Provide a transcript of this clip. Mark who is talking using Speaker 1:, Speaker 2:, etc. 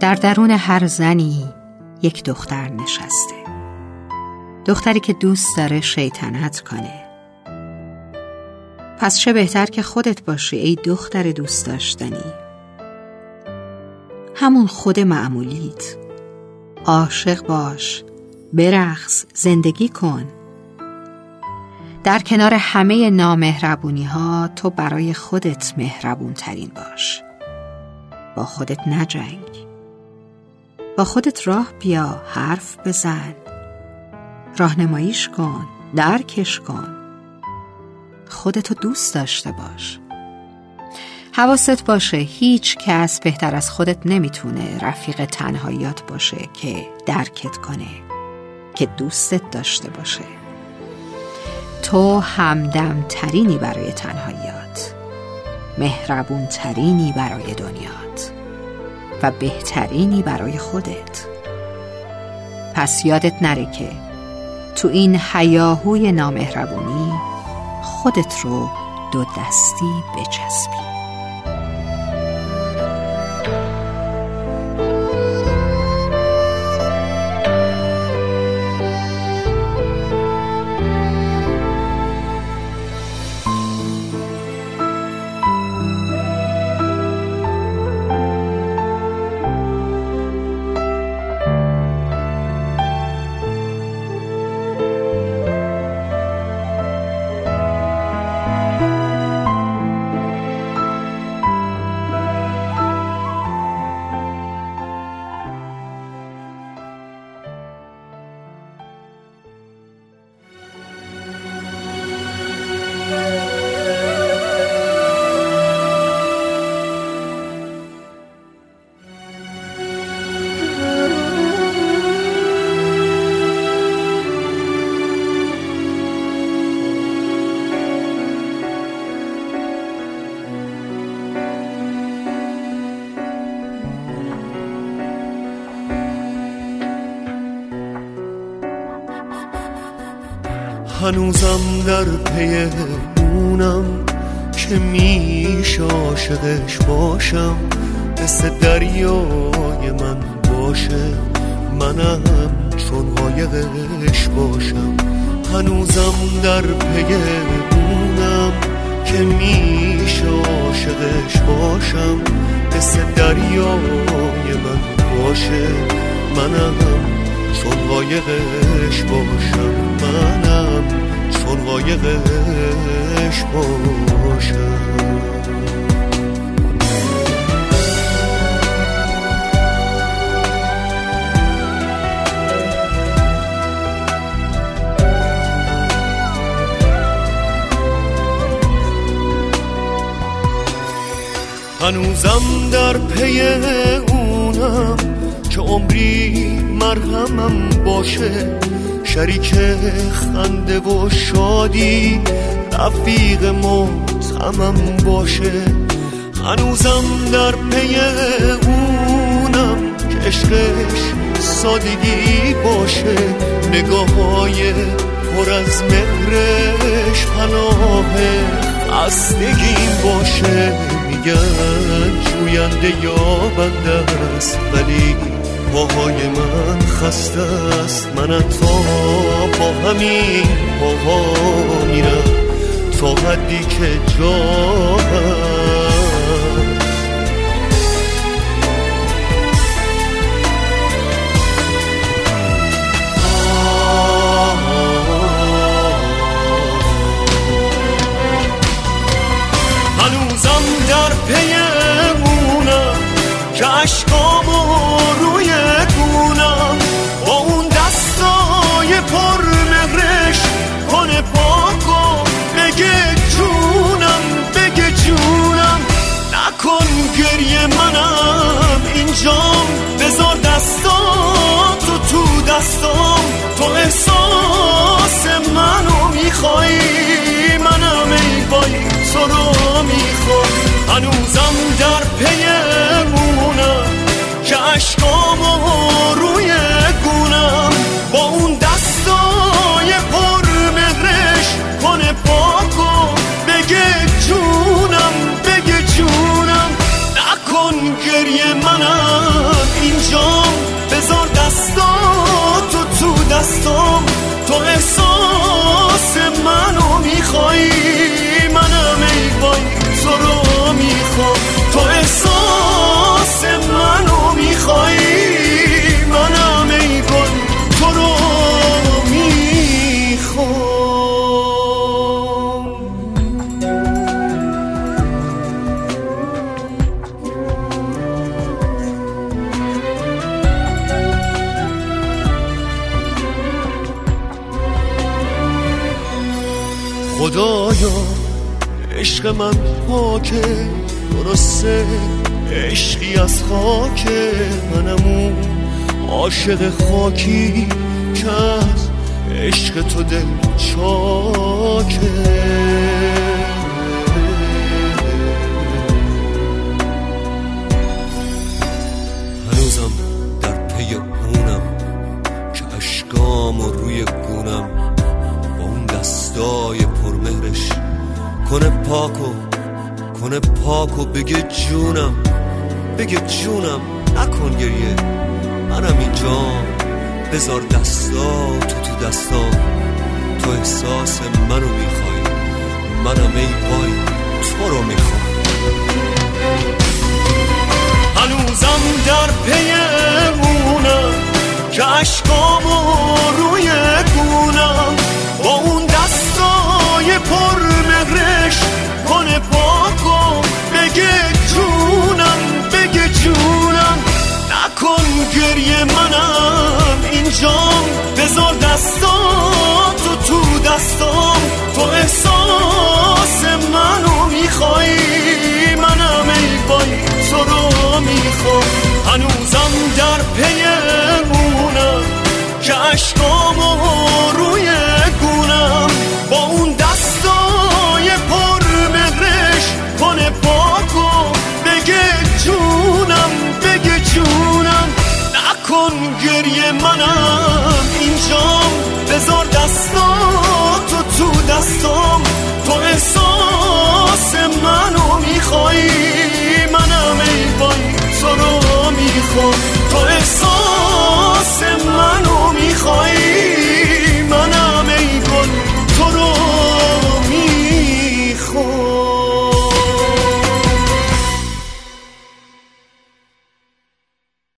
Speaker 1: در درون هر زنی یک دختر نشسته. دختری که دوست داره شیطنت کنه. پس چه بهتر که خودت باشی ای دختر دوست داشتنی. همون خود معمولیت. عاشق باش برقص زندگی کن. در کنار همه نامهربونی ها تو برای خودت مهربون ترین باش. با خودت نجنگ. خودت راه بیا حرف بزن. راهنماییش کن درکش کن. خودتو دوست داشته باش. حواست باشه هیچ کس بهتر از خودت نمی‌تونه رفیق تنهاییات باشه که درکت کنه که دوستت داشته باشه. تو همدم ترینی برای تنهاییات مهربون ترینی برای دنیات. و بهترینی برای خودت. پس یادت نره که تو این حیاهوی نامهربونی خودت رو دو دستی بچسبی.
Speaker 2: هنوزم در پی اونم که میش عاشقش باشم. مثل دریای من باشه منم چون قایقش باشم. هنوزم در پی اونم که میش عاشقش باشم. مثل دریای من باشه منم چون قایقش باشم. منم قایقش باشم هنوزم در پی اونم که عمری مرهمم باشه. شریک خنده و شادی رفیق محتمم باشه. هنوزم در پی اونم که عشقش سادگی باشه. نگاه های پر از مهرش پناه خستگیم باشه. میگن جوینده یا بنده است ولی پاهای من خسته است. من تا با همین پاها میرم. تا حدی که جا گریه منم. اینجام بذار دستاتو تو دستام. تو احساس منو میخوایی. خدایا عشق من پاکه درسته. عشقی از خاک منمون عاشق خاکی که عشق تو دل چاکه. پاکو کنه پاکو بگه جونم بگه جونم نکن گریه. منم اینجا بذار دستاتو تو دستام تو احساس منو می‌خوای منم ای وای تو رو می‌خوام. بذار دستاتو تو دستام تو احساس منو می‌خوای. منم ای وای تو رو می‌خوام. هنوزم در پی مونم. که اشکامو روی گونم. با اون دستای پر مهرش کنه پاکو بگه جونم بگه جونم. نکن گریه منم. دستام تو احساس منو می‌خوای منم ای وای تو رو می‌خوام.